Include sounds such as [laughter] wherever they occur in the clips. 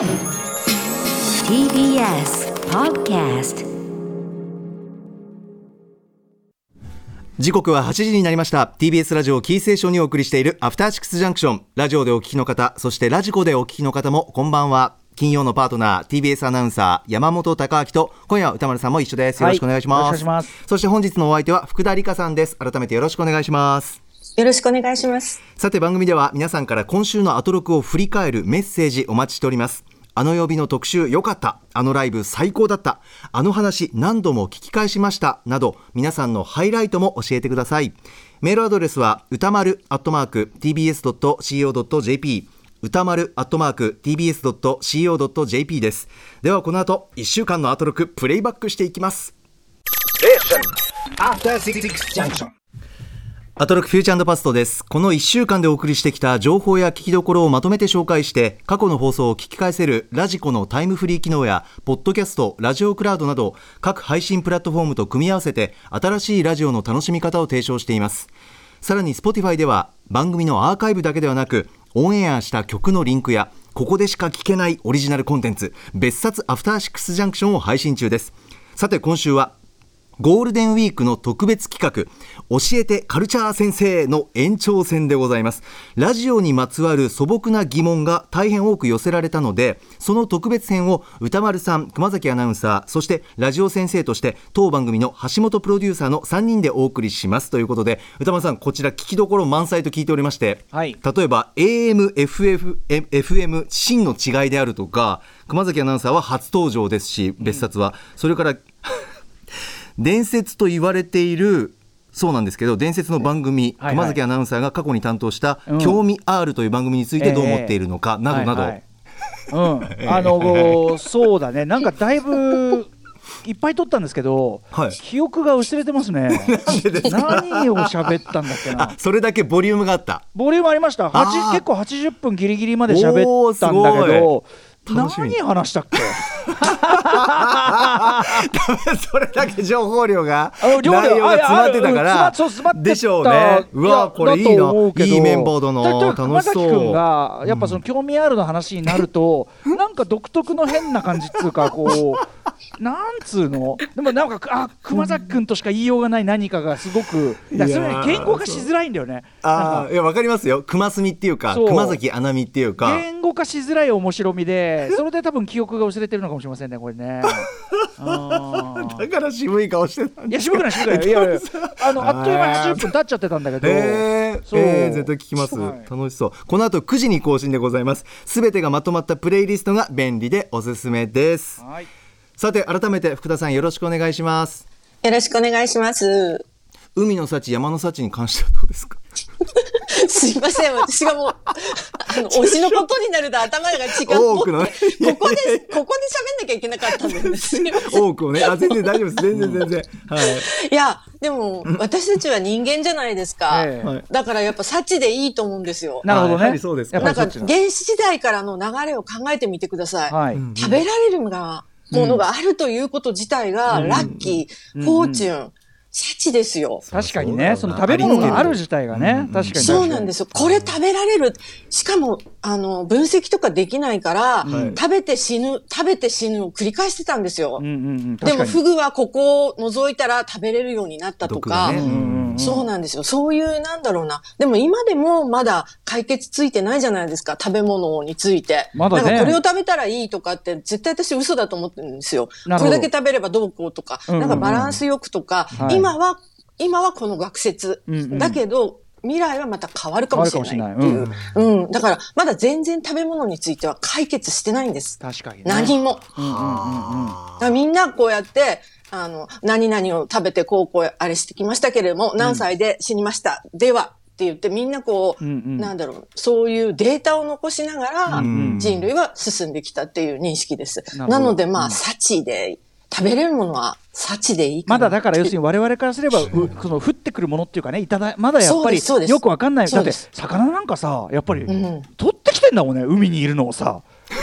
TBS Podcast 時刻は8時になりました。TBS ラジオキーセーションにお送りしているアフターシックスジャンクションラジオでお聞きの方そしてラジコでお聞きの方もこんばんは。金曜のパートナー TBS アナウンサー山本貴明と今夜は歌丸さんも一緒です。よろしくお願いします,、はいしします。そして本日のお相手は福田理香さんです。改めてよろしくお願いします。よろしくお願いします。さて番組では皆さんから今週のアトロクを振り返るメッセージお待ちしておりますあの曜日の特集良かった。あのライブ最高だった。あの話何度も聞き返しました。など皆さんのハイライトも教えてください。メールアドレスは歌丸アットマーク tbs.co.jp 歌丸アットマーク tbs.co.jp です。ではこの後1週間のアトロクプレイバックしていきます。After Six Junction. アトロックフューチャーパストです。この1週間でお送りしてきた情報や聞きどころをまとめて紹介して、過去の放送を聞き返せるラジコのタイムフリー機能や、ポッドキャスト、ラジオクラウドなど、各配信プラットフォームと組み合わせて、新しいラジオの楽しみ方を提唱しています。さらに Spotify では、番組のアーカイブだけではなく、オンエアした曲のリンクや、ここでしか聞けないオリジナルコンテンツ、別冊アフターシックスジャンクションを配信中です。さて今週は、ゴールデンウィークの特別企画教えてカルチャー先生の延長戦でございます。ラジオにまつわる素朴な疑問が大変多く寄せられたのでその特別編を歌丸さん熊崎アナウンサーそしてラジオ先生として当番組の橋本プロデューサーの3人でお送りします。ということで歌丸さんこちら聞きどころ満載と聞いておりまして、はい。例えば AM、FF、FM 芯の違いであるとか熊崎アナウンサーは初登場ですし別冊は、それから伝説と言われているそうなんですけど伝説の番組、はいはい。熊崎アナウンサーが過去に担当したうん「興味 R」という番組についてどう思っているのか、などなど、はい。はいうん、あのそうだね。なんかだいぶいっぱい撮ったんですけど、はい。記憶が薄れてますね。何を喋ったんだっけあなそれだけボリュームがあった。ボリュームありました。あー。8結構80分ギリギリまで喋ったんだけど何話したっけ？それだけ情報量が内容が詰まってたからでしょうね。うわやこれいいな。いいメンバーだな。楽しそう。がやっぱその興味あるの話になると [laughs] なんか独特の変な感じっつうかこうなんつうの？でもなんかあ熊崎君としか言いようがない何かがすごくだそれ言語化しづらいんだよね。ああいやわかりますよ。熊澄っていうか熊崎穴美っていうか。言語化しづらい面白みで [laughs] それで多分記憶が薄れてるのかもしれませんねこれね。[laughs] だから渋い顔してたんだ。いや渋くない渋くない。いやいや [laughs] あのあっという間に80分経っちゃってたんだけど。えー、そう。えー絶対聞きます、はい楽しそう。この後9時に更新でございます。すべてがまとまったプレイリストが便利でおすすめです。はいさて改めて福田さんよろしくお願いします。よろしくお願いします。海の幸山の幸に関してはどうですか？すいません、私がもう、あの、[laughs] 推しのことになると頭が違う。多くのね。ここで、ここで喋んなきゃいけなかったんです。多くをね。あ全然大丈夫です。[laughs] 全然全然。はい。いや、でも、私たちは人間じゃないですか。ええ。はい。だからやっぱ、幸でいいと思うんですよ。なるほどね。そうですなんか、原始時代からの流れを考えてみてください。はい、食べられるがものがあるということ自体が、ラッキー、フォーチュン、幸ですよ。確かにねその食べ物がある自体がね確かにそうなんですよ。これ食べられる。しかも、あの、分析とかできないから、はい食べて死ぬ、食べて死ぬを繰り返してたんですよ。うんうんうんでも、フグはここを除いたら食べれるようになったとか、ねうんうんうんそうなんですよ。そういう、なんだろうな。でも今でもまだ解決ついてないじゃないですか。食べ物について。まだねこれを食べたらいいとかって絶対私嘘だと思ってるんですよ。これだけ食べればどうこうとか、うんうんうんなんかバランスよくとか、はい今は、今はこの学説。うんうんだけど、未来はまた変わるかもしれないっていう。変うん。だから、まだ全然食べ物については解決してないんです。確かにね何も。うんうんうんうんみんなこうやって、あの、何々を食べてこうこうあれしてきましたけれども、何歳で死にました。では、って言ってみんなこう、うんうんなんだろう、そういうデータを残しながら、ん人類は進んできたっていう認識です。なるほどなのでまあ、うん幸で、食べれるものは幸でいいまだだから要するに我々からすれば、うその降ってくるものっていうかねいただまだやっぱりよくわかんない。だってそうです。魚なんかさやっぱり、うん。取ってきてんだもんね海にいるのをさ。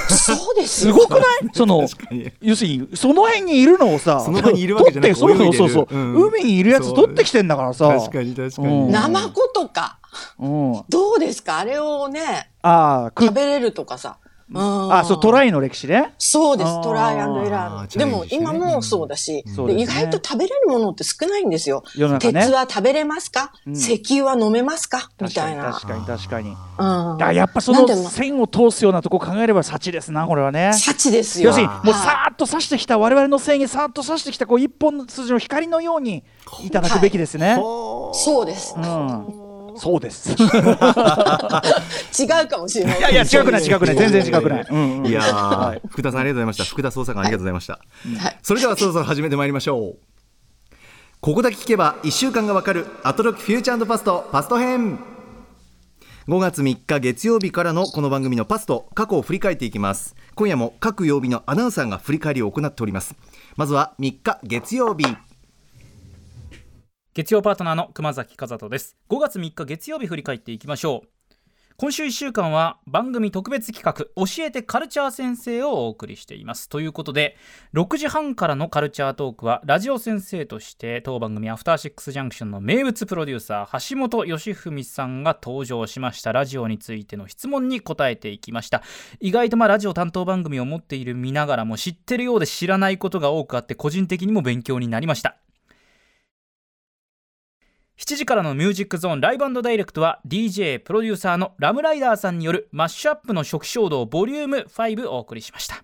そうですよ。すごくない？その要するにその辺にいるのをさその場にいるわけじゃなく取ってそうそうそうそう、ん。海にいるやつ取ってきてんだからさ。確かに確かに、うん。ナマコとか、うん、どうですか？あれをね、あ食べれるとかさ。うん。あそうトライの歴史ね。そうです、トライアンドエラー。でも今もそうだし、意外と食べれるものって少ないんですよ。世の中ね。鉄は食べれますか、うん。石油は飲めますか？みたいな。に確かに確かに。うん。あやっぱその線を通すようなとこ考えれば幸ですなこれはね。幸ですよ。要するにもうはい。さーっと刺してきた我々の線にさーっと刺してきたこう一本の筋の光のようにいただくべきですね、そうです。うんそうです。い違うかもしれない。やいや違くない違くない。全然違くない。うんうん。いやー、はい。福田さんありがとうございました。福田捜査官ありがとうございました、はい。それではそろそろ始めてまいりましょう。ここだけ聞けば1週間がわかるアトロックフューチャーパストパスト編。5月3日月曜日からのこの番組のパスト過去を振り返っていきます。今夜も各曜日のアナウンサーが振り返りを行っております。まずは3日月曜日月曜パートナーの熊崎和人です。5月3日月曜日振り返っていきましょう。今週1週間は番組特別企画教えてカルチャー先生をお送りしています。ということで6時半からのカルチャートークはラジオ先生として当番組アフターシックスジャンクションの名物プロデューサー橋本義文さんが登場しました。ラジオについての質問に答えていきました。意外とまあラジオ担当番組を持っている見ながらも知ってるようで知らないことが多くあって個人的にも勉強になりました。7時からのミュージックゾーンライブダイレクトは DJ プロデューサーのラムライダーさんによるマッシュアップの初期衝動ボリューム5をお送りしました。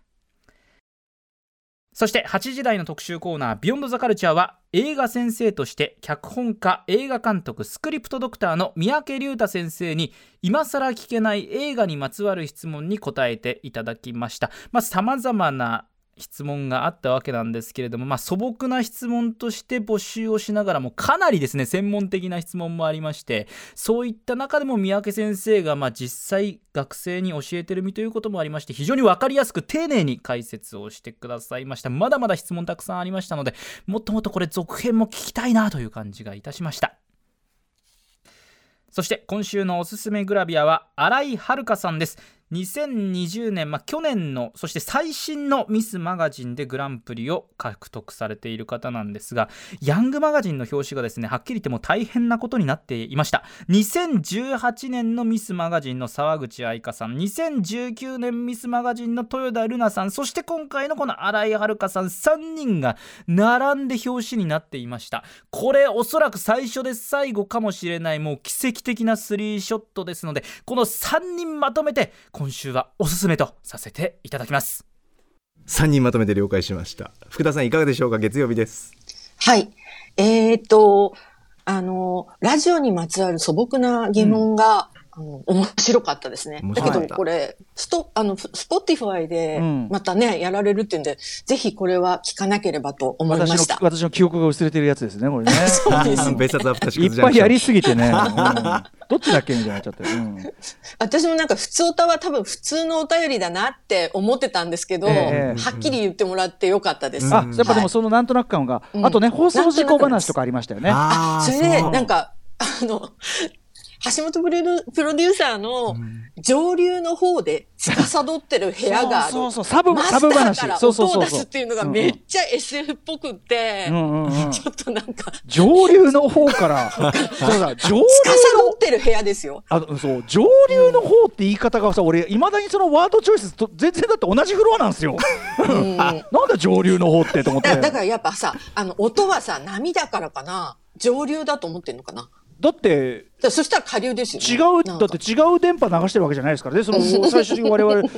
そして8時台の特集コーナー「ビヨンドザカルチャーは映画先生として脚本家映画監督スクリプトドクターの三宅隆太先生に今更聞けない映画にまつわる質問に答えていただきました。さまざ、まな質問があったわけなんですけれども、まあ、素朴な質問として募集をしながらもかなりですね専門的な質問もありましてそういった中でも三宅先生がまあ実際学生に教えてる身ということもありまして非常に分かりやすく丁寧に解説をしてくださいました。まだまだ質問たくさんありましたのでもっともっとこれ続編も聞きたいなという感じがいたしました。そして今週のおすすめグラビアは新井遥さんです。2020年、まあ、去年のそして最新のミスマガジンでグランプリを獲得されている方なんですがヤングマガジンの表紙がですねはっきり言っても大変なことになっていました。2018年のミスマガジンの沢口愛香さん2019年ミスマガジンの豊田ルナさんそして今回のこの新井遥さん3人が並んで表紙になっていました。これおそらく最初で最後かもしれないもう奇跡的なスリーショットですのでこの3人まとめて今週はおすすめとさせていただきます。3人まとめて了解しました。福田さんいかがでしょうか？月曜日です。はい。えーっと、あの、ラジオにまつわる素朴な疑問が、あの面白かったですね。だけ面白かった。ど、これ、スト、あの、スポティファイでうん、またね、やられるっていうんで、ぜひこれは聞かなければと思いま私のした。私の記憶が薄れてるやつですねこれね。[laughs] そうですね。別冊アフターシッいっぱいやりすぎてね、[laughs] うん。どっちだっけみたいになっちゃって。うん。私もなんか普通歌は多分普通のお便りだなって思ってたんですけど、ええ。はっきり言ってもらってよかったです。あ、やっぱでもそのなんとなく感が、うん。あとね放送事故話とかありましたよね。あーそれで、なんか、あの、橋本プロデュプロデューサーの上流の方で司ってる部屋がある。そうそうそう。サブマスタサブ話ーからそう音を出そうそうそう。すっていうのがめっちゃ SF っぽくって、うんうんうん。ちょっとなんか、上流の方から、[laughs] そうだ、上流司ってる部屋ですよ。あのそう上流の方って言い方がさ、俺、いまだにそのワードチョイスと全然だって同じフロアなんですよ。うん。[laughs] なんで上流の方ってと思って。だだからやっぱさ、あの、音はさ、波だからかな。上流だと思ってんのかなだって、だそしたら下流ですよ、ね。違う、だって違う電波流してるわけじゃないですからね、その最終的に我々、[laughs] なん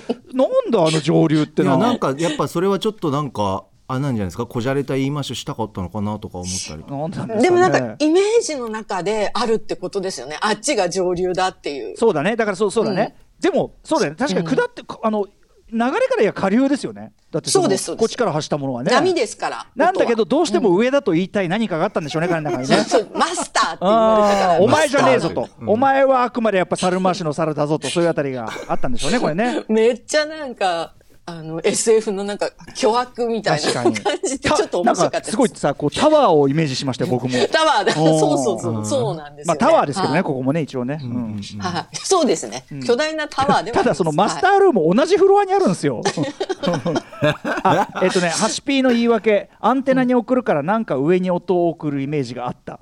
だあの上流っていのは。やなんかやっぱそれはちょっとなんかあなんじゃないですか？こじゃれた言い回しをしたかったのかなとか思ったりなんなんでね。でもなんか、イメージの中であるってことですよね。あっちが上流だっていう。そうだね、だからそうそうだね、でも、そうだよね、確かに下って、あの流れからいや下流ですよね、だってのそうですそうですこっちから発したものはね。波ですから。なんだけど、どうしても上だと言いたい何かがあったんでしょうね、彼の中にね。[laughs] そうマスターって言われたから。お前じゃねえぞと、うんお前はあくまでやっぱ猿回しの猿だぞと、そういうあたりがあったんでしょうね、これね。[laughs] めっちゃなんか、あの、SF のなんか巨悪みたいな感じでちょっと面白かったです。すごいさこうタワーをイメージしましたよ、僕も。[laughs] タワーだ。そうそうそう。そうなんですよ、ね。まあタワーですけどね、はいここもね、一応ね。うんはい。そうですね。巨大なタワーではありますただそのマスタールーム同じフロアにあるんですよ。[laughs] あえっとね、ハシピーの言い訳、アンテナに送るからなんか上に音を送るイメージがあった。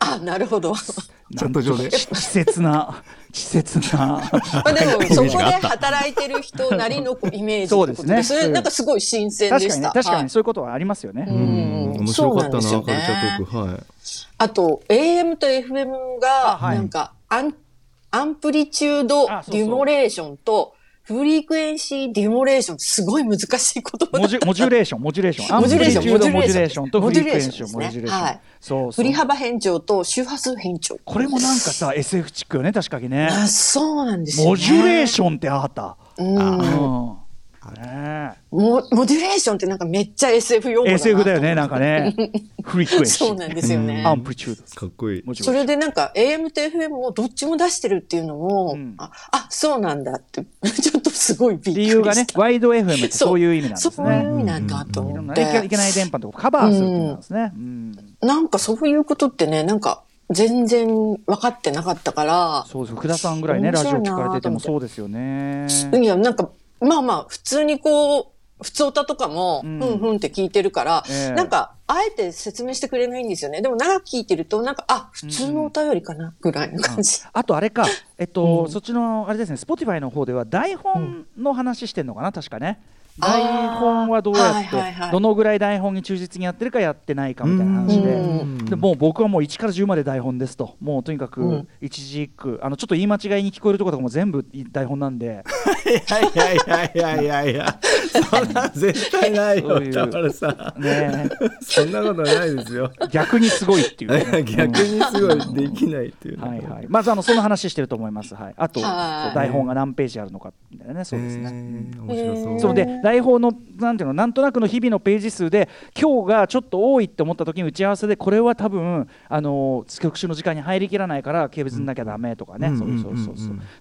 あ、なるほど。チャット上で稚拙な稚拙な。まあでも、そこで働いてる人なりのこうイメージそうですね。それなんかすごい新鮮でした。はい。確かにそういうことはありますよね、うん。面白かったなそうなんカルチですよね。ャートークはいあと、AM と FM が、なんか、アン、 amplitude デュモレーションと、 frequency デュモレーション、すごい難しい言葉だモジュ modulation modulation。modulation modulation。と frequency modulation、はい。そう振り幅変調と周波数変調。これもなんかさ SF チックよね確かにね。あ、そうなんですよ、ね。モジュレーションってあった。うん。うんねモモデュレーションってなんかめっちゃ SF 用語えだな SF だよねなんかね。フリークエンシそうなんですよね。アンプリチュードかっこいい。それでなんか AM と FM をどっちも出してるっていうのも、うん。あ、あ、そうなんだって、ちょっとすごいびっくりした。理由がねワイド FM ってそう。いう意味なんですそういう意ね味なんだと思って。ねいけいけない電波のとこカバーするっていうのなんですね。うん。なんかそういうことってね、なんか全然分かってなかったから、そうです福田さんぐらいねラジオ聞かれててもそうですよね。いや、なんか、まあまあ、普通にこう、普通歌とかも、うんふんふんって聞いてるから、ええなんか、あえて説明してくれないんですよね。でも長く聞いてると、なんか、あ、普通の歌よりかな、ぐらいの感じ。あとあれか、えっと、うんそっちのあれですね、Spotify の方では台本の話してんのかな、確かね。台本はどうやって、はいはいはい。どのぐらい台本に忠実にやってるかやってないかみたいな話で。うん。でもう僕はもう1から10まで台本ですと、もうとにかくうん。一字一句、あのちょっと言い間違いに聞こえるところとかも全部台本なんで、いやいやいやいやいや。いやそんなん絶対ないよ田原さん。ね、そんなことないですよ。逆にすごいっていう、ね。逆にすごいできないっていうはいはい、まずあのその話してると思います。はい、あと、台本が何ページあるのかみたいなね、そうですね。ね面白そう。そうで台本のなんていうのなんとなくの日々のページ数で今日がちょっと多いって思った時に打ち合わせでこれは多分あの曲集の時間に入りきらないから軽別になきゃダメとかね、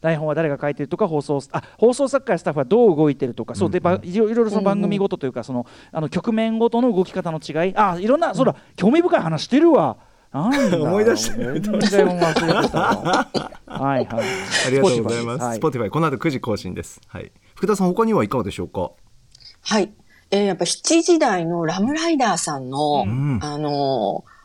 台本は誰が書いてるとか放送あ放送作家やスタッフはどう動いてるとか、そう。でばいろいろその番組ごとというかそのあの局面ごとの動き方の違い。あいろんなそうだ興味深い話してるわ。思い出した。よ全然忘れてた。わ [laughs] はいはい。ありがとうございます。はい。Spotify、この後9時更新です。はい。福田さん、他にはいかがでしょうか？はい。えーやっぱ7時台のラムライダーさんの、ん。あのー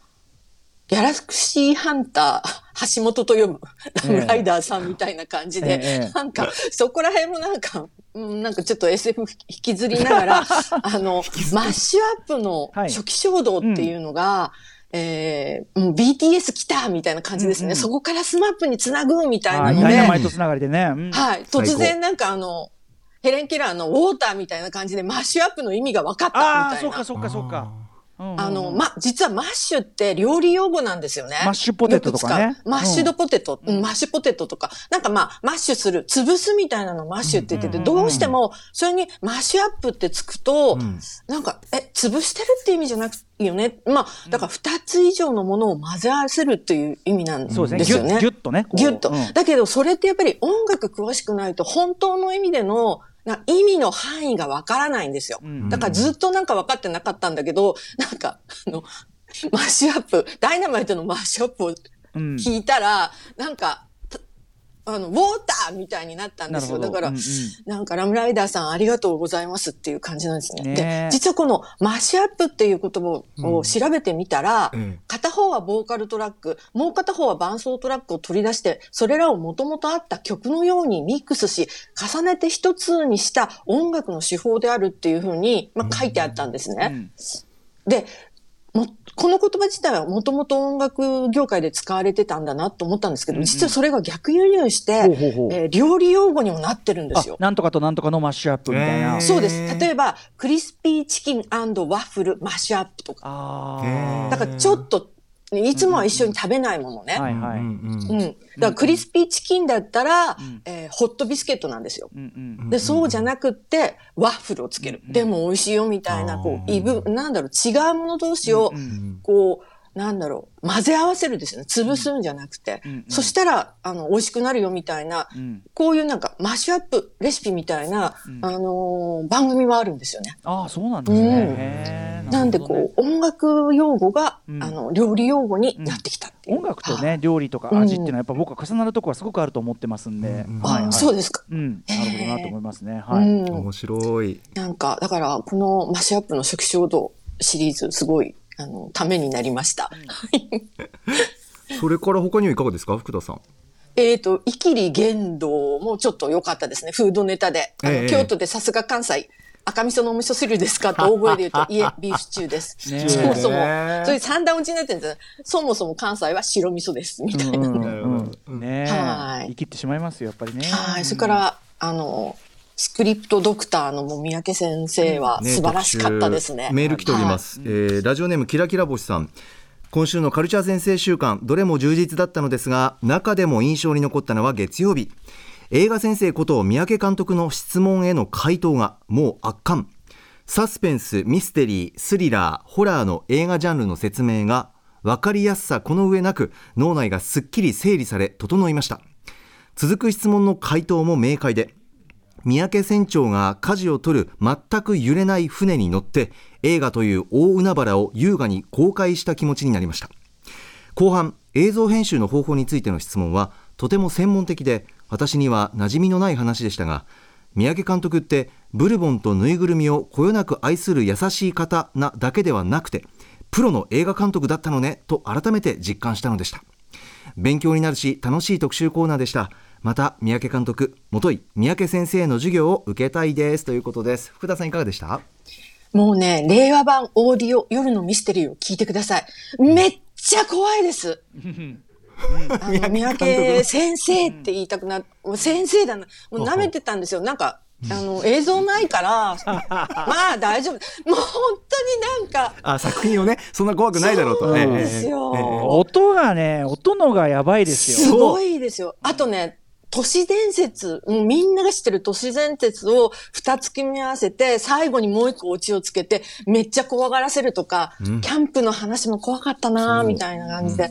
ギャラクシーハンター、橋本と読むラムライダーさんみたいな感じで、ええ。なんか、そこら辺もなんか、うんなんかちょっと SF 引きずりながら、[laughs] あの、マッシュアップのはい。初期衝動っていうのが、えーうん BTS 来たみたいな感じですね。うんうんそこから SMAP につなぐみたいはないので、ダイナマイトつながりでね。うん。はい。突然なんかあの、ヘレン・ケラーの water みたいな感じでマッシュアップの意味が分かったみああ、たいな。そうかそうかそうか。うんうんあの、ま、実はマッシュって料理用語なんですよね。マッシュポテトとかねマッシュドポテト、うんマッシュポテトとか、なんかまあ、マッシュする、潰すみたいなのをマッシュって言ってて、どうしても、それにマッシュアップってつくと、んなんか、え、潰してるって意味じゃなくていいよね。まあ、だから二つ以上のものを混ぜ合わせるっていう意味なんそうですね。ですよね。ギュッギュッとね。こうギュッと。うんだけど、それってやっぱり音楽詳しくないと、本当の意味での、な意味の範囲がわからないんですよ。うんだからずっとなんか分かってなかったんだけど、なんか、あの、マッシュアップ、ダイナマイトのマッシュアップをうん聞いたら、なんか、たあの、 water みたいになったんですよ。だから、うんうんなんかラムライダーさんありがとうございますっていう感じなんですね。ねえで、実はこのマッシュアップっていう言葉を調べてみたら、うん片方はボーカルトラック、もう片方は伴奏トラックを取り出して、それらをもともとあった曲のようにミックスし、重ねて一つにした音楽の手法であるっていうふうに、まあ、書いてあったんですね。うんで、も、この言葉自体はもともと音楽業界で使われてたんだなと思ったんですけど、うんうん実はそれが逆輸入して、ほうほうほうえー料理用語にもなってるんですよあ。なんとかとなんとかのマッシュアップみたいな。えーそうです。例えば、クリスピーチキンワッフルマッシュアップとか。だからちょっと、いつもは一緒に食べないものね。あ。はいはい。ううん。だからクリスピーチキンだったら、んえーホットビスケットなんですよ。うんで、そうじゃなくって、ワッフルをつける。でも美味しいよみたいな、こう、異分、なんだろう、違うもの同士をうんうん、こう、なんだろう、混ぜ合わせるですよね。潰すんじゃなくて。うんうんそしたら、あの、美味しくなるよみたいな、うんこういうなんか、マッシュアップレシピみたいな、あのー番組はあるんですよね。ああ、そうなんですね。うんなんでこう、音楽用語が、うんあの、料理用語になってきた。音楽とはいね、料理とか味っていうのはやっぱ僕は重なるところはすごくあると思ってますんで。うんはいはいあ、そうですか。うん。なるほどなと思いますね。はい。うん。面白い。なんか、だから、このマッシュアップの初期衝動シリーズ、すごい、あの、ためになりました。それから他にはいかがですか？福田さんえっ、と、イキリ言動もちょっと良かったですね。フードネタで。あの、ええ京都でさすが関西。赤味噌のお味噌汁ですかって大声で言うと、[laughs] いえ、ビーフシチューです。そもそもね。それ三段打ちになってるんですそもそも関西は白味噌です。みたいな。うんうんねはい生きってしまいますよやっぱりねはい。それから、あの、スクリプトドクターのもう三宅先生はね素晴らしかったですね。特集メール来ております、えーラジオネームキラキラ星さん。今週のカルチャー先生週間どれも充実だったのですが中でも印象に残ったのは月曜日。映画先生こと三宅監督の質問への回答がもう圧巻。サスペンスミステリースリラーホラーの映画ジャンルの説明が分かりやすさこの上なく脳内がすっきり整理され整いました。続く質問の回答も明快で三宅船長が舵を取る全く揺れない船に乗って映画という大海原を優雅に公開した気持ちになりました。後半映像編集の方法についての質問はとても専門的で私には馴染みのない話でしたが三宅監督ってブルボンとぬいぐるみをこよなく愛する優しい方なだけではなくてプロの映画監督だったのねと改めて実感したのでした。勉強になるし楽しい特集コーナーでした。また三宅監督もとい三宅先生の授業を受けたいです。ということです。福田さんいかがでした？もうね、令和版オーディオ夜のミステリーを聞いてください。めっちゃ怖いです。[laughs] あの、三宅先生って言いたくな、もう先生だな。もう舐めてたんですよ。なんか、あの、映像ないから、[laughs] まあ大丈夫。もう本当になんか、あ作品をねそんな怖くないだろうと。そうですよ。ええええ。音がね音のがやばいですよ。すごいですよ。あとね、都市伝説、もうみんなが知ってる都市伝説を二つ組み合わせて、最後にもう一個オチをつけて、めっちゃ怖がらせるとか、キャンプの話も怖かったなみたいな感じで。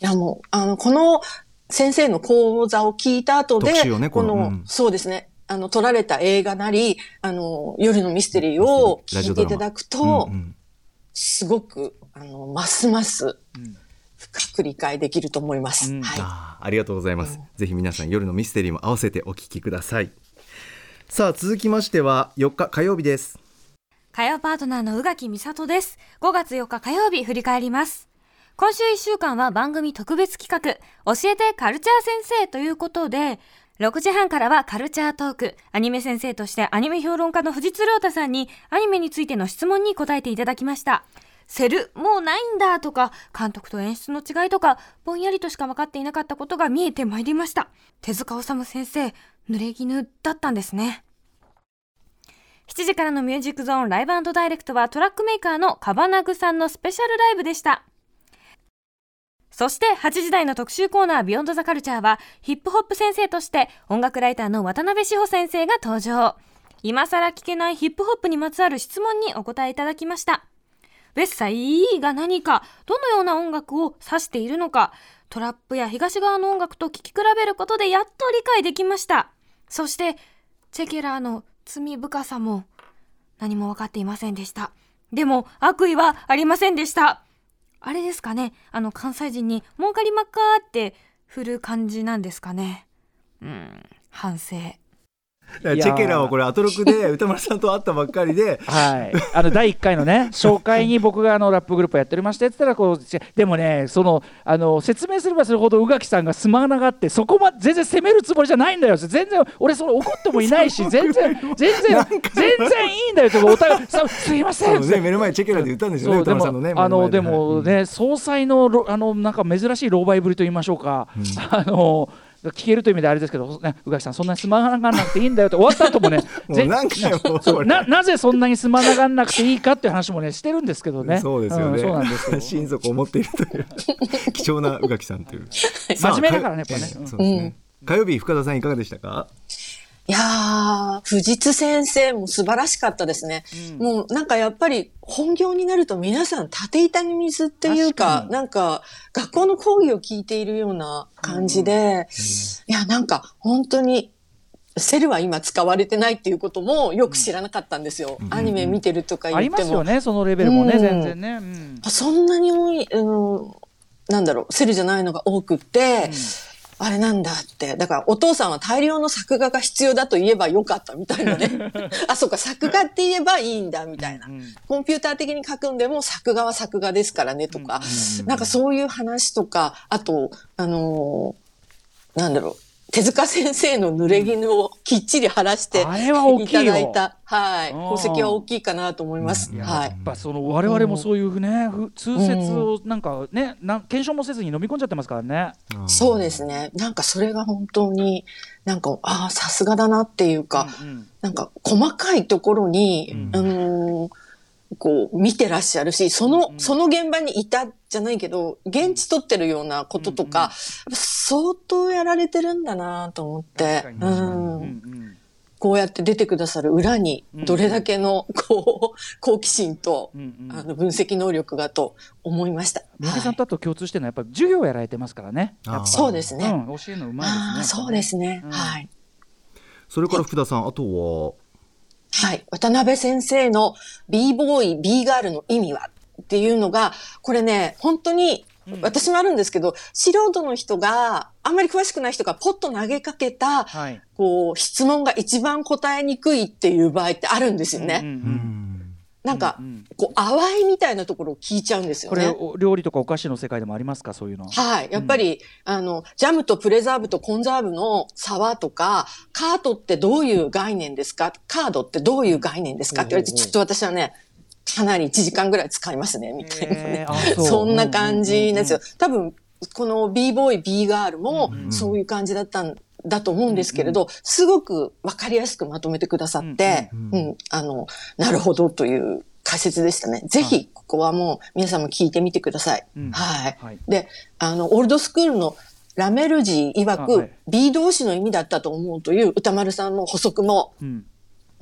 いやもう、あの、この先生の講座を聞いた後で、ねここの、のうん。そうですね。あの、撮られた映画なり、あの、夜のミステリーを聞いていただくと、うんうん。すごく、あの、ますます深く理解できると思います。うんはい。あーありがとうございます、ぜひ皆さん夜のミステリーも合わせてお聞きくださいさあ続きましては4日火曜日です火曜パートナーの宇垣美里です。5月4日火曜日振り返ります。今週1週間は番組特別企画、教えてカルチャー先生ということで、6時半からはカルチャートーク、アニメ先生としてアニメ評論家の藤津亮太さんにアニメについての質問に答えていただきました。セル、もうないんだとか、監督と演出の違いとか、ぼんやりとしか分かっていなかったことが見えてまいりました。手塚治虫先生、濡れ衣だったんですね。7時からのミュージックゾーンライブダイレクトはトラックメーカーのカバナグさんのスペシャルライブでした。そして8時台の特集コーナービヨンドザカルチャーはヒップホップ先生として音楽ライターの渡辺志保先生が登場。今更聞けないヒップホップにまつわる質問にお答えいただきました。ウェッサイが何か、どのような音楽を指しているのか、トラップや東側の音楽と聴き比べることでやっと理解できました。そして、チェケラーの罪深さも何も分かっていませんでした。でも悪意はありませんでした。あれですかねあの関西人に儲かりまっかーって振る感じなんですかねうん、反省。チェケラはこれアトロクで [laughs] 歌丸さんと会ったばっかりで。はい、あの第1回のね [laughs] 紹介に僕があのラップグループやっておりましてって言ったらこうちでもねそのあの説明すればするほど宇垣さんがすまながってそこま全然責めるつもりじゃないんだよ。全然俺それ怒ってもいないし [laughs] 全然全然全然いいんだよとお互いさすいません。ね目の前チェケラで言ったんですよね歌丸さんのねもあので。もね総裁のろあのなんか珍しい狼狽ぶりと言いましょうか、あの聞けるという意味であれですけど、ね、宇垣さんそんなにすまながらなくていいんだよって終わった後もね [laughs] もななぜそんなにすまながらなくていいかっていう話もねしてるんですけどね。そうですよね、んそうなんですよ。[laughs] 親族を持っているという。[laughs] 貴重な宇垣さんという。真面目だからねやっぱね。ええうんそうですね、火曜日深田さんいかがでしたか？いやー、藤津先生も素晴らしかったですね。もうなんかやっぱり本業になると皆さん縦板に水っていうか、確かに。なんか学校の講義を聞いているような感じで、いやなんか本当にセルは今使われてないっていうこともよく知らなかったんですよ。アニメ見てるとかあり言っても。ますよねそのレベルもね、うん。全然ね、うん。あそんなに多い、うん、なんだろう、セルじゃないのが多くって、あれなんだって。だからお父さんは大量の作画が必要だと言えばよかったみたいなね。[laughs] あ、そうか、作画って言えばいいんだみたいな。コンピューター的に書くんでも作画は作画ですからねとか。なんかそういう話とか、あと、あのーなんだろう。手塚先生の濡れ衣をきっちり晴らしていただいた、はい、うん。功績は大きいかなと思います。いやはい。やっ。ぱその我々もそういうね、ふ通説をなんかね、なん検証もせずに飲み込んじゃってますからね。そうですね。なんかそれが本当に、なんか、ああ、さすがだなっていうか、うんなんか細かいところに、うーん、こう見てらっしゃるし、その、その現場にいたじゃないけど、現地取ってるようなこととか、相当やられてるんだなと思って、うんん、うんこうやって出てくださる裏に、どれだけの、こう、好奇心と、うんうんあの、分析能力がと思いました。三宅さんはいとあと共通してるのはやっぱり授業をやられてますからね。そうですね。うん、教えるのうまいですね。そうですね。うんはい。それから福田さんあとははい。渡辺先生の b ボーイ、b ガールの意味はっていうのが、これね、本当に、私もあるんですけど、素人の人が、あんまり詳しくない人がポッと投げかけた、はい。こう、質問が一番答えにくいっていう場合ってあるんですよね。うんうんうんなんかうんうん、こう、淡いみたいなところを聞いちゃうんですよこれ料理とかお菓子の世界でもありますか？そういうの。はい。やっぱり、あの、ジャムとプレザーブとコンザーブの差はとか、カートってどういう概念ですか？カードってどういう概念ですか？って言われて、ちょっと私はね、かなり1時間ぐらい使いますね、みたいなね。[laughs] そんな感じなんですよ。うん。多分、この b ボーイ、b ガールもそういう感じだったんだと思うんですけれど、すごくわかりやすくまとめてくださって、うん、あの、なるほどという解説でしたね。ぜひ、ここはもう皆さんも聞いてみてください。うん。はい。はい。で、あの、オールドスクールのラメルジー曰く、あはい。B 動詞の意味だったと思うという歌丸さんの補足もうん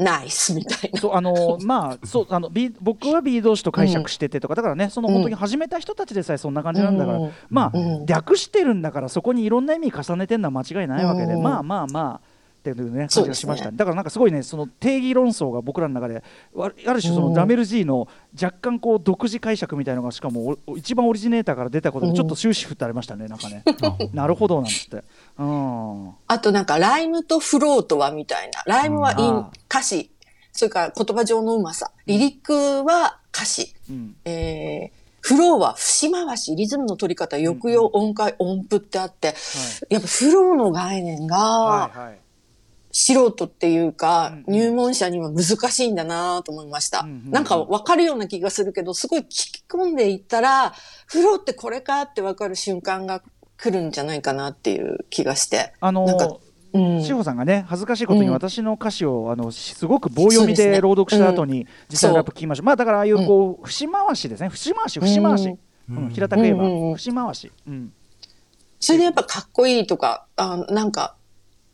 ナイスみたいな。そうあのまあそうあの B 僕は B 同士と解釈しててとか、だからねその本当に始めた人たちでさえそんな感じなんだから、うん。まあ、うん略してるんだからそこにいろんな意味重ねてるのは間違いないわけで、うん。まあまあまあっていうね感じがしました。ねだからなんかすごいねその定義論争が僕らの中でわある種そのうん。ラメル G の若干こう独自解釈みたいのがしかもお一番オリジネーターから出たことでちょっと終止符ってありましたねなんかね。なるほどなんつって。うん。あとなんか、ライムとフローとはみたいな。ライムはうん。あ音歌詞。それから言葉上のうまさ。リリックは歌詞。うん。えーフローは節回し、リズムの取り方、抑揚、音階、音符ってあって、やっぱフローの概念が、はいはい素人っていうか、うん入門者には難しいんだなと思いました。うんうんなんかわかるような気がするけど、すごい聞き込んでいったら、フローってこれかってわかる瞬間が来るんじゃないかなっていう気がして。あのなんかうん。志保さんがね恥ずかしいことにうん。私の歌詞をあのすごく棒読みで朗読した後に実際のラップ聞きました、まあだからああいうこう節回しですね。節回し節回し、うん。平たく言えば、うんうんうん。節回し、うん。それでやっぱかっこいいとか、あなんか、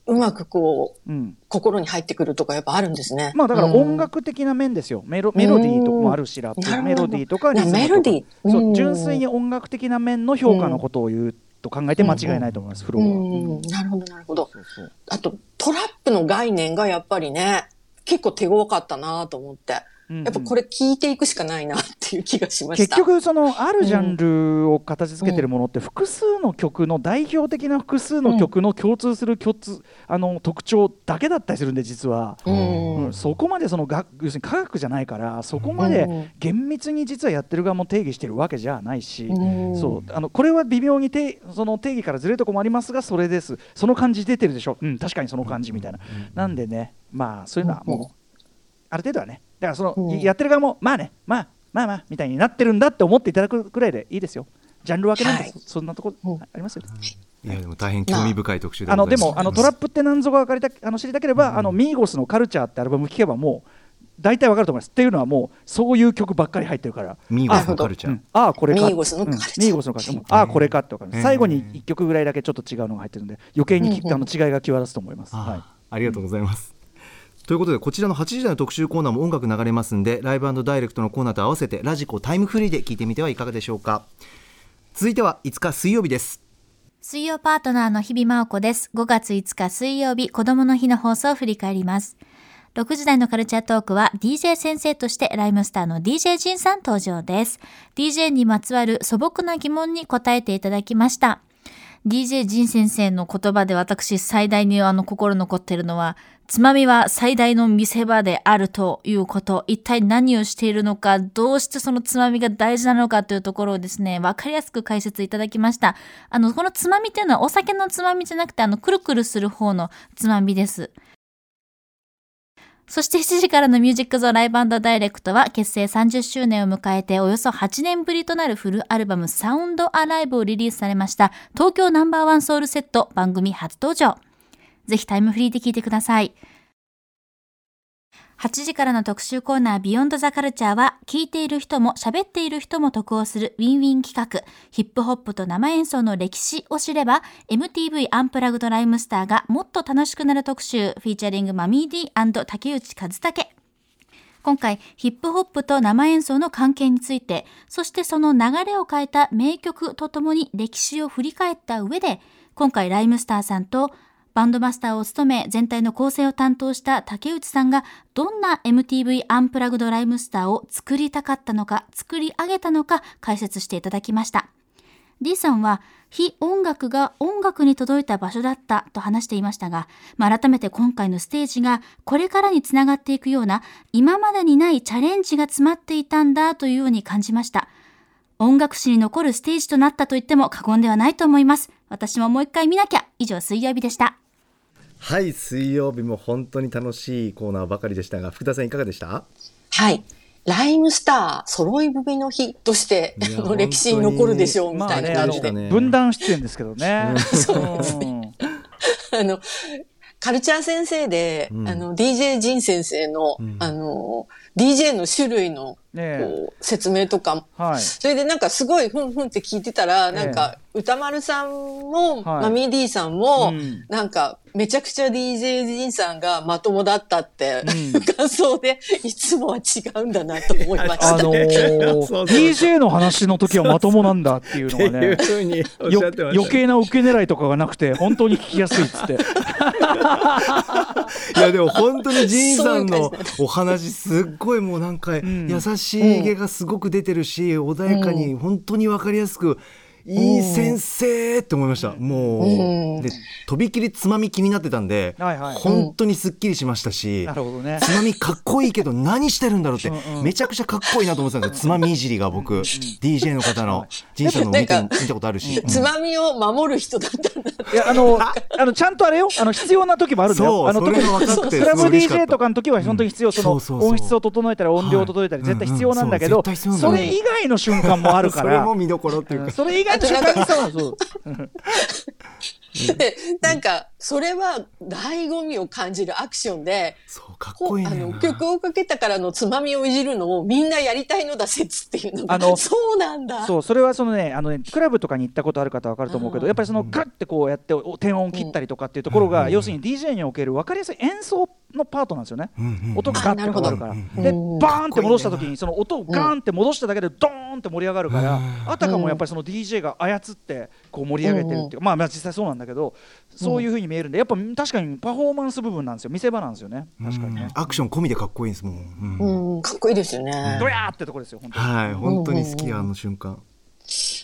うまくこう、うん、心に入ってくるとかやっぱあるんですね。まあだからうん。音楽的な面ですよ。メロメロディーとかもあるしラップ。メロディーとかリズムとか。メロディー。そううん。純粋に音楽的な面の評価のことを言うと考えて間違いないと思います、フローは、うん、なるほど、なるほど。そうそう。あと、トラップの概念がやっぱりね、結構手強かったなと思って。うんうん。やっぱこれ聞いていくしかないなっていう気がしました。結局そのあるジャンルを形付けてるものって複数の曲の代表的な複数の曲の共通する共通あの特徴だけだったりするんで実は、うん、うんそこまでそのが要するに科学じゃないからそこまで厳密に実はやってる側も定義してるわけじゃないし、うん。そう。あのこれは微妙に定その定義からずれるとこもありますがそれです。その感じ出てるでしょ、うん、確かにその感じみたいな、なんでねまあそういうのはもうある程度はねだからその、うんやってる側もまあねまあまあまあみたいになってるんだって思っていただくくらいでいいですよジャンル分けなんて、はいそそんなとこうんありますよ、いやでも大変興味深い特集であのでもあのトラップって何ぞが分かりたあの知りたければ、あのミーゴスのカルチャーってアルバム聴けばもう大体わかると思いますっていうのはもうそういう曲ばっかり入ってるからミーゴスのカルチャーうんああこれかミーゴスのカルチャーうんミーゴスのカルチャーうんああこれかってわかる最後に1曲ぐらいだけちょっと違うのが入ってるんで余計にあの違いが際立つと思います、あはい、ありがとうございます。ということでこちらの8時台の特集コーナーも音楽流れますんでライブダイレクトのコーナーと合わせてラジコタイムフリーで聞いてみてはいかがでしょうか続いては5日水曜日です水曜パートナーの日々真央子です。5月5日水曜日、子供の日の放送を振り返ります。6時台のカルチャートークは DJ 先生としてライムスターの DJ ジンさん登場です。DJ にまつわる素朴な疑問に答えていただきました。DJ ジン先生の言葉で私最大にあの心残ってるのは、つまみは最大の見せ場であるということ、一体何をしているのか、どうしてそのつまみが大事なのかというところをですね、わかりやすく解説いただきました。あの、このつまみっていうのはお酒のつまみじゃなくて、あの、くるくるする方のつまみです。そして7時からのミュージックゾーライブダイレクトは結成30周年を迎えておよそ8年ぶりとなるフルアルバムサウンドアライブをリリースされました東京ナンバーワンソウルセット番組初登場。ぜひタイムフリーで聴いてください。8時からの特集コーナー Beyond the Culture は聞いている人も喋っている人も得をするウィンウィン企画。ヒップホップと生演奏の歴史を知れば MTV アンプラグドライムスターがもっと楽しくなる特集。 featuring Mummy-D & 竹内和武。今回ヒップホップと生演奏の関係についてそしてその流れを変えた名曲とともに歴史を振り返った上で今回ライムスターさんとバンドマスターを務め全体の構成を担当した竹内さんがどんな MTV アンプラグドライムスターを作りたかったのか作り上げたのか解説していただきました。D さんは非音楽が音楽に届いた場所だったと話していましたが、まあ、改めて今回のステージがこれからにつながっていくような今までにないチャレンジが詰まっていたんだというように感じました。音楽史に残るステージとなったと言っても過言ではないと思います。私ももう一回見なきゃ。以上水曜日でした。はい水曜日も本当に楽しいコーナーばかりでしたが福田さんいかがでした？はい。ライムスター揃い踏みの日としての [laughs] 歴史に残るでしょうみたいな感じで。ね分断出演ですけどね。うん [laughs] [laughs] あの、カルチャー先生で、うんあの、DJ ジン先生の、うんあの、DJ の種類の、こう説明とか、はい。それでなんかすごいふんふんって聞いてたら、なんか、歌丸さんも、はい。マミー D さんも、うん。なんか、めちゃくちゃ DJ ジンさんがまともだったって、うん。感想で、いつもは違うんだなと思いました。あのー [laughs] DJ の話の時はまともなんだっていうのがね。余計な受け狙いとかがなくて本当に聞きやすいっつって。[laughs] いやでも本当にジンさんのお話すっごいもうなんかん。優しい毛がすごく出てるし穏やかに本当に分かりやすくいい先生って思いました。もう。ん。うでとびきりつまみ気になってたんではいはい。本当にすっきりしましたしなるほどね。つまみかっこいいけど何してるんだろうってうんうん。めちゃくちゃかっこいいなと思ってたんですよ。つまみいじりが僕 DJ の方のジンさんの見て見たことあるし。つまみを守る人だったんだ。いやあのあのちゃんとあれよ。あの必要な時もあるんだよ。あのそれが分かってすクラブごい嬉しかった。DJ とかの時は本当に必要、そのそうそうそう。音質を整えたり音量を整えたりはい。絶対必要なんだけど、うんうんそそれ以外の瞬間もあるから。[laughs] それも見どころっていうか。うん。それ以外の瞬間にさそう。[laughs] で、なんか、それは醍醐味を感じるアクションで、そうかっこうあこいいねの曲をかけたからのつまみをいじるのをみんなやりたいのだ説っていうのが、あのそうなんだ。そうそれはそのねあのねクラブとかに行ったことある方は分かると思うけどうん。やっぱりそのガッてこうやってお低音切ったりとかっていうところが、うん。要するに DJ における分かりやすい演奏のパートなんですよね。うんうん音がガッて変わるから。でうん。バーンって戻した時にその音をガーンって戻しただけでドーンって盛り上がるからうん。あたかもやっぱりその DJ が操ってこう盛り上げてるっていうまあまあ実際そうなんだけどそういう風に見えるんでやっぱ確かにパフォーマンス部分なんですよ見せ場なんですよね確かにね。アクション込みでかっこいいですもん、うんうん、かっこいいですよね。ドヤーってとこですよ本当に。はい本当に好きうんあの瞬間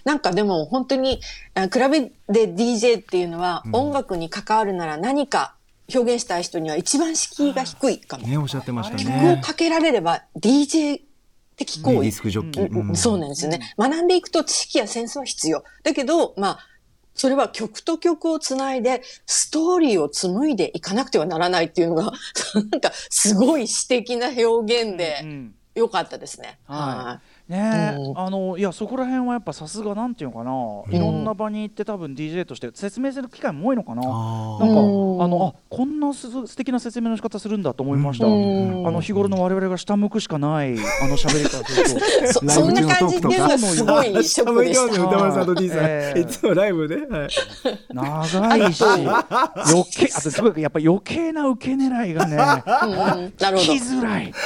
なんかでも本当に、あクラブで DJ っていうのは、音楽に関わるなら何か表現したい人には一番敷居が低いかも。ねおっしゃってました曲をねかけられれば DJ 的行為ねディ。スクジョッキー、うんそうなんですよね。学んでいくと知識やセンスは必要。だけど、まあ、それは曲と曲をつないで、ストーリーを紡いでいかなくてはならないっていうのが、[laughs] なんか、すごい詩的な表現うで、ん。よかったですね。ははねえ、うんあのいやそこら辺はやっぱさすがなんていうのかな、いろんな場に行って多分 DJ として説明する機会も多いのかな。あなんかあうんのあこんなす素敵な説明の仕方するんだと思いました。うんあの日頃の我々が下向くしかないあの喋り方すると。[laughs] い。そそんな感じっていうのがすごいショックでし歌丸さんと D さん、[laughs] ええいつもライブで、はい、長いし余計あとすごいやっぱ余計な受け狙いがねた。うんうんなるほど聞き。づらい。[laughs]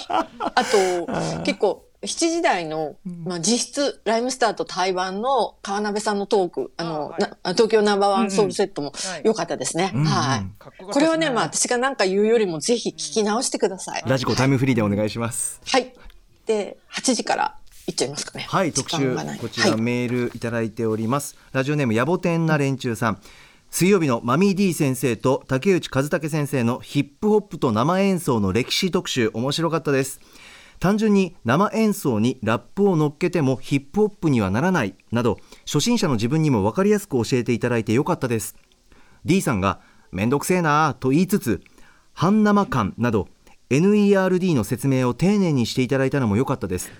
あと、結構、7時台の、まあ、実質、ライムスターと台湾の川鍋さんのトーク、あの、はい。な東京ナンバーワンソウルセットもはい。良かったですね。うんうん。はい。こよかったですね。これはね、まあ、私が何か言うよりも、ぜひ聞き直してください。ラジコタイムフリーでお願いします。はい。で、8時から1いっちゃいますかね。はい特集こちらはいメールいただいております、ラジオネーム野暮天な連中さん。水曜日のマミー D 先生と竹内和武先生のヒップホップと生演奏の歴史特集。面白かったです単純に生演奏にラップを乗っけてもヒップホップにはならないなど初心者の自分にも分かりやすく教えていただいてよかったです。D さんがめんどくせえなぁと言いつつ半生感など NERD の説明を丁寧にしていただいたのも良かったです。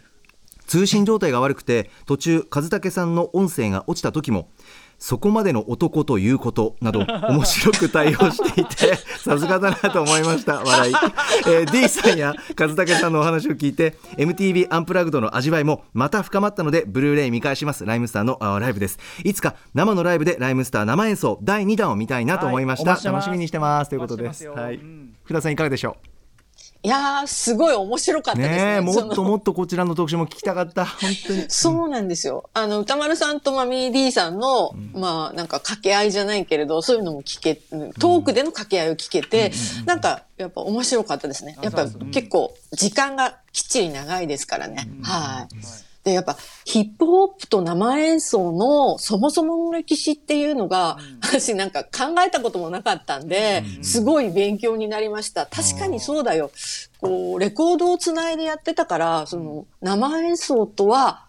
通信状態が悪くて途中和武さんの音声が落ちた時もそこまでの男ということなど面白く対応していて [laughs] さすがだなと思いました。笑い、えー D さんや和武さんのお話を聞いて MTV アンプラグドの味わいもまた深まったのでブルーレイ見返します。ライムスターのあライブです。いつか生のライブでライムスター生演奏第2弾を見たいなと思いました、はいし楽しみにしてます。ということです。はい。うん。福田さんいかがでしょいやー、すごい面白かっうたですね。ねえもっともっとこちらの特集も聞きたかった本当に [laughs] そうなんですよ。あの、歌丸さんとマミー D さんの、まあ、なんか掛け合いじゃないけれど、そういうのも聞け、トークでの掛け合いを聞けて、なんか、やっぱ面白かったですね。やっぱそうそううん結構、時間がきっちり長いですからね。はい。で、やっぱ、ヒップホップと生演奏のそもそもの歴史っていうのが、私なんか考えたこともなかったんで、すごい勉強になりました。確かにそうだよ。こう、レコードをつないでやってたから、その、生演奏とは、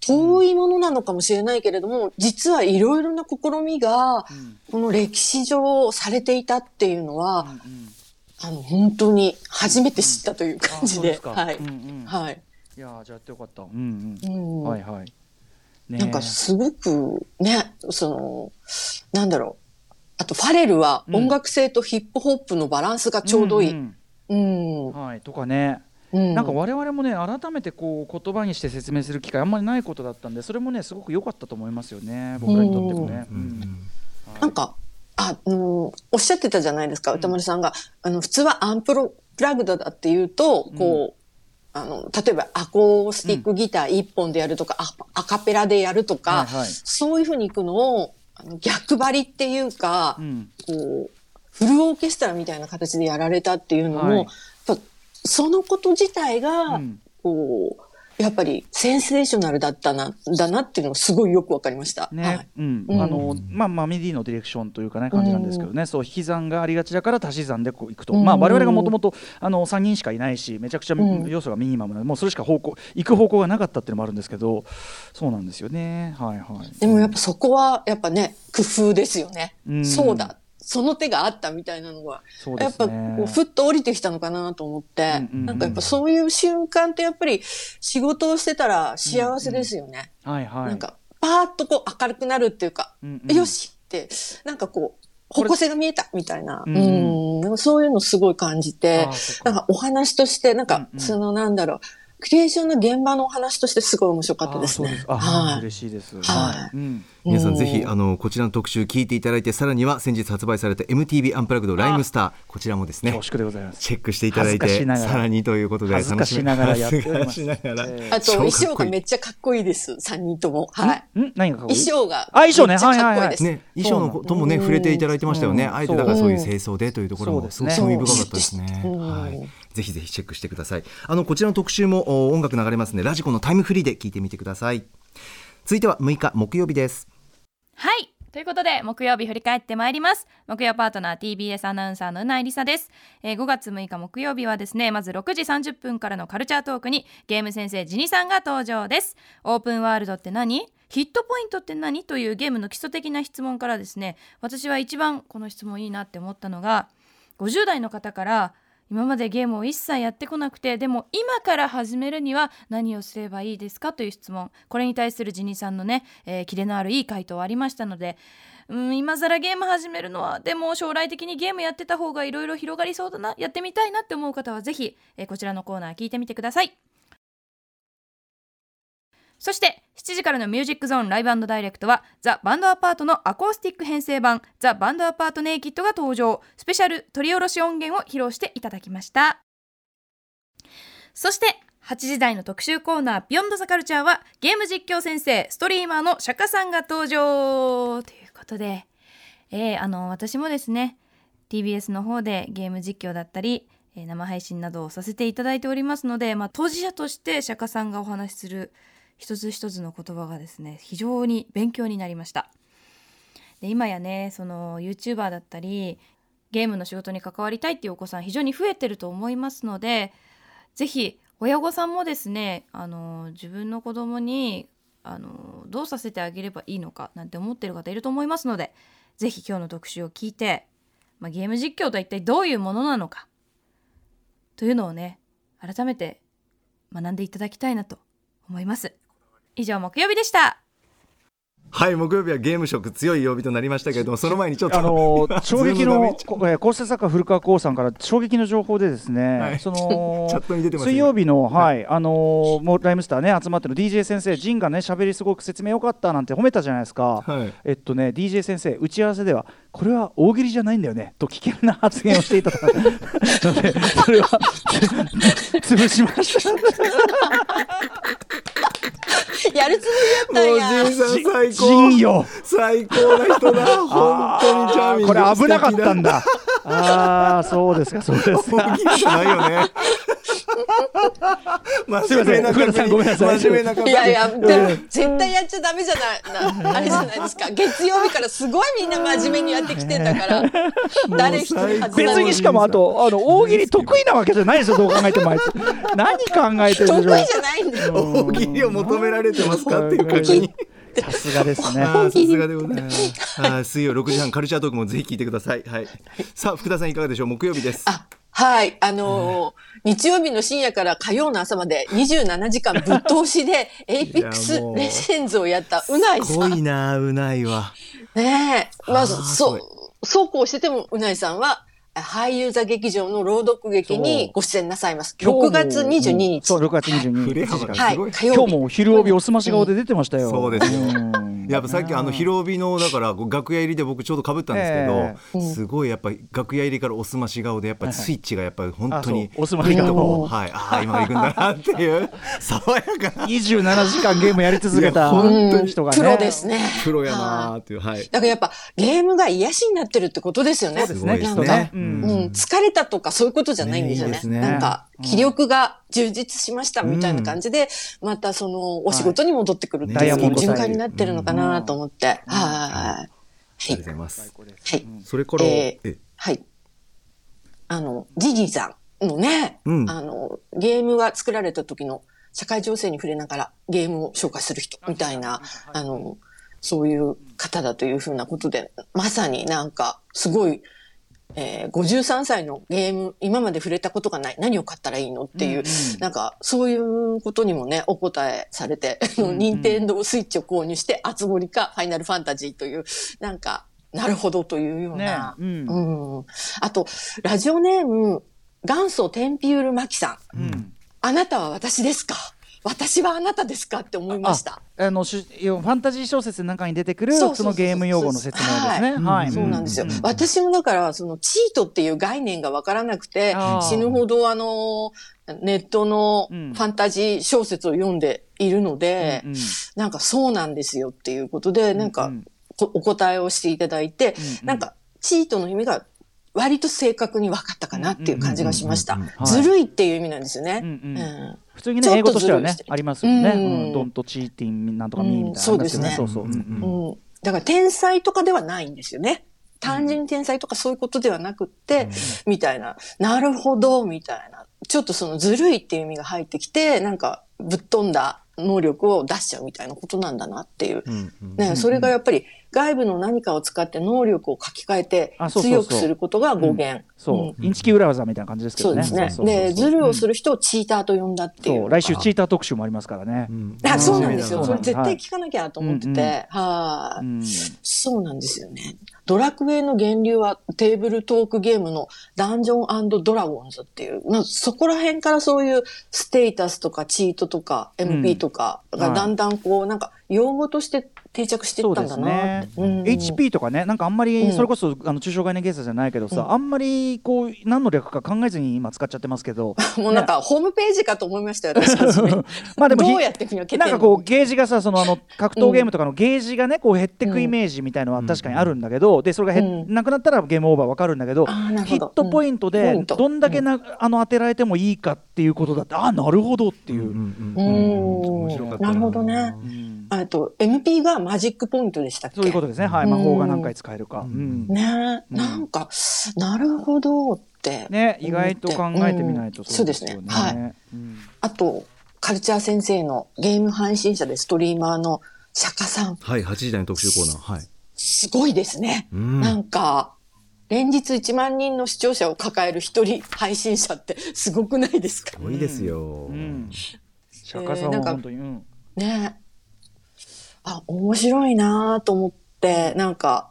遠いものなのかもしれないけれども、実はいろいろな試みが、この歴史上されていたっていうのは、あの、本当に初めて知ったという感じで、はい。はい。いやーじゃあやってよかった。うんううんん。はいはい。ねなんかすごくね、その、なんだろう。あと、ファレルはうん。音楽性とヒップホップのバランスがちょうどいい。んうん。うん。はいとかね。うん。なんか我々もね改めてこう言葉にして説明する機会あんまりないことだったんでそれもねすごく良かったと思いますよね僕らにとってもね。なんか、あ、うん、おっしゃってたじゃないですか、歌丸さんが。あの、普通はアンプロプラグドだっていうと、こう、あの、例えばアコースティックギター一本でやるとか、アアカペラでやるとか、はいはい。そういうふうに行くのを、あの逆張りっていうか、うん。こう、フルオーケストラみたいな形でやられたっていうのも、はい。そのこと自体が、うん。こう、やっぱりセンセーショナルだったな、だなっていうのがすごいよくわかりました。ね、はいうん、うんあの、まあ、マミディのディレクションというかね、感じなんですけどね、そう、引き算がありがちだから足し算でこういくと。うんまあ、我々がもともと、あの、三人しかいないし、めちゃくちゃうん要素がミニマムな、もうそれしか方向、行く方向がなかったっていうのもあるんですけど。そうなんですよね。はいはい。でもやっぱそこは、やっぱね、工夫ですよね。うんそうだ。その手があったみたいなのが、そうでやっぱ。こうふっと降りてきたのかなと思って、うんうんうんなんかやっぱそういう瞬間ってやっぱり仕事をしてたら幸せですよね。はいはい。なんかパーッとこう明るくなるっていうか、うんうん。よしって、なんかこう、方向性が見えたみたいな、ううん。ん、なんかそういうのすごい感じてなんかお話として、なんかうんうん。そのなんだろう、クリエーションの現場のお話としてすごい面白かったですね。あはい。嬉しいです。はいうん。皆さんぜひうんあのこちらの特集聞いていただいてさらには先日発売された MTV アンプラグドライムスターこちらもですね恐縮でございます。チェックしていただいてさらにということで恥ずかしながらやっております恥ずかしながらえーあと、衣装がめっちゃかっこいいです。三人とも。はい。ん何がかっこいい？衣装が。あ衣装ねめっちゃかっこいいです。ね、衣装のこともね触れていただいてましたよね、うんあえてだからそういう清掃でというところもすごくそうですね興味深かったですね、うんはい、ぜひぜひチェックしてくださいあのこちらの特集も音楽流れますのでラジコのタイムフリーで聞いてみてください続いては6日木曜日ですはい。ということで、木曜日振り返ってまいります。木曜パートナー TBS アナウンサーのうないりさです、えー5月6日木曜日はですね、まず6時30分からのカルチャートークにゲーム先生ジニさんが登場です。オープンワールドって何？ヒットポイントって何？というゲームの基礎的な質問からですね、私は一番この質問いいなって思ったのが、50代の方から今までゲームを一切やってこなくてでも今から始めるには何をすればいいですかという質問。これに対するジニさんのね、えーキレのあるいい回答ありましたのでうん今更ゲーム始めるのはでも将来的にゲームやってた方がいろいろ広がりそうだなやってみたいなって思う方は是非、えーこちらのコーナー聞いてみてください。そして7時からのミュージックゾーンライブダイレクトはザ・バンドアパートのアコースティック編成版ザ・バンドアパートネイキッドが登場。スペシャル取り下ろし音源を披露していただきました。そして8時台の特集コーナービヨンドザカルチャーはゲーム実況先生ストリーマーの釈迦さんが登場。ということで、えーあの私もですね TBS の方でゲーム実況だったり、えー生配信などをさせていただいておりますので、まあ、当事者として釈迦さんがお話しする一つ一つの言葉がですね非常に勉強になりました。で今やねその YouTuber だったりゲームの仕事に関わりたいっていうお子さん非常に増えてると思いますのでぜひ親御さんもですねあの自分の子供にあのどうさせてあげればいいのかなんて思ってる方いると思いますのでぜひ今日の特集を聞いて、まあ、ゲーム実況とは一体どういうものなのかというのをね改めて学んでいただきたいなと思います。以上木曜日でした。はい木曜日はゲーム色強い曜日となりましたけれどもその前にちょっとあのー [laughs] 衝撃の構成作家古川光さんから衝撃の情報でですね、はい。その水曜日の、はい。あのーもうライムスターね集まってる DJ 先生ジンがね喋りすごく説明良かったなんて褒めたじゃないですか、はい。えっとね DJ 先生打ち合わせではこれは大喜利じゃないんだよねと危険な発言をしていた [laughs] のでそれは潰しました [laughs] やるつもりだったんや。もうジンさん最ジン高よ。最高な人だ。本当にチャーミングこれ危なかったんだ。ああそうですかそうですか。大喜利じゃないよね。[laughs] すいません福田さんごめんなさい。真面目な方いやいや、でも絶対やっちゃダメじゃない、なあれじゃないですか。月曜日からすごいみんな真面目にやってきてんだから。[laughs] 誰一人別にしかもあとあの大喜利得意なわけじゃないですよどう考えてもあいつ。何考えてるんでしょ得意じゃないんだよ。大喜利を求められてますか？[laughs] っていう確認うさすがですね。ああさすがでございます。水曜6時半カルチャートークもぜひ聞いてください。はい。さあ福田さんいかがでしょう？木曜日です。あはい。あのー日曜日の深夜から火曜の朝まで27時間ぶっ通しで [laughs] Apex Legends をやったうないすごいさん。なうないわ。ねえ。まず、あーそう、そうこうしてても宇内さんは、俳優座劇場の朗読劇にご出演なさいます。6月22日。そう6月22振れ日はい。今日も昼帯おすまし顔で出てましたよ、そうです。よんやっぱさっきあの広帯のだから楽屋入りで僕ちょうど被ったんですけど、ええ。すごいやっぱり楽屋入りからおすまし顔でやっぱりスイッチがやっぱり本当におすまし顔。はい。ああ今行くんだなっていう。[laughs] 爽やかな。27時間ゲームやり続けた本当に。人がね。プロですね。プロやなーっていうはい。だからやっぱゲームが癒しになってるってことですよね。そうですねきっとね、疲れたとかそういうことじゃないんですよね。ねいいですね。なんか、気力が充実しましたみたいな感じで、またその、お仕事に戻ってくるっていう循環になってるのかなと思って。はい。ありがとうございます。はい。それからええはい。あの、ジジーさんのね、うん。あの、ゲームが作られた時の社会情勢に触れながらゲームを紹介する人みたいな、あの、そういう方だというふうなことで、まさになんか、すごい、えー、53歳のゲーム、今まで触れたことがない、何を買ったらいいのっていう、なんか、そういうことにもね、お答えされて、任天堂スイッチを購入して、あつ森か、ファイナルファンタジーという、なんか、なるほどというようねな、うん。うん。あと、ラジオネーム、元祖テンピュールマキさん。うん。あなたは私ですか？私はあなたですかって思いました。あのしファンタジー小説の中に出てくるそのゲーム用語の説明ですね。ははい。い、そうなんですよ。うん。私もだから、そのチートっていう概念がわからなくて死ぬほどあの、ネットのフうん。ァンタジー小説を読んでいるので、うんうん。なんかそうなんですよっていうことで、なんかうん。こお答えをしていただいて、うんなんかチートの意味が割と正確に分かったかなっていう感じがしました。ずるいっていう意味なんですよね。うん普通にね英語としてはねありますよね。うんうんドントチーティンなんとかミーみたいな、うんそうですねそうそう。うんうんだから天才とかではないんですよね。単純に天才とかそういうことではなくって、みたいな。なるほど、みたいな。ちょっとそのずるいっていう意味が入ってきて、なんかぶっ飛んだ能力を出しちゃうみたいなことなんだなっていう。ね、それがやっぱり外部の何かを使って能力を書き換えて強くすることが語源。そう、インチキ裏技みたいな感じですけどね。そうですね。で、ズルをする人をチーターと呼んだっていう。来週チーター特集もありますからね。うんあ、そうなんですよ。それ絶対聞かなきゃと思ってて。はい、うんそうなんですよね。ドラクエの源流はテーブルトークゲームのダンジョンドラゴンズっていう、まあ、そこら辺からそういうステータスとかチートとか MP とかがだんだんこうなんか用語として定着していったんだなって、ね。うん。HP とかねなんかあんまりうん。それこそ、あの中小概念計算じゃないけどさ、うん。あんまりこう何の略か考えずに今使っちゃってますけど [laughs] もうなんかホームページかと思いましたよ私 [laughs] まあでもひどうやって見分けてなんかこうゲージがさそのあの格闘ゲームとかのゲージがねこう減ってくうんイメージみたいのは確かにあるんだけど、でそれが減、うん。なくなったらゲームオーバーわかるんだけどヒットポイントでどんだけな、あの当てられてもいいかっていうことだってああなるほどっていう。うんう面白かったんなるほどね。うんあと MP がマジックポイントでしたっけ？そういうことですね。はい。うん。魔法が何回使えるか。うん。ね。うん。なんかなるほどってね、意外と考えてみないとうんそうですね。よはい。うん。あとカルチャー先生のゲーム配信者でストリーマーの釈迦さん。はい8時台の特集コーナー。はい。すごいですね、うん。なんか連日1万人の視聴者を抱える一人配信者ってすごくないですか？すごいですよ、うん。釈迦さんは本当に、うん。ねあ面白いなと思ってなんか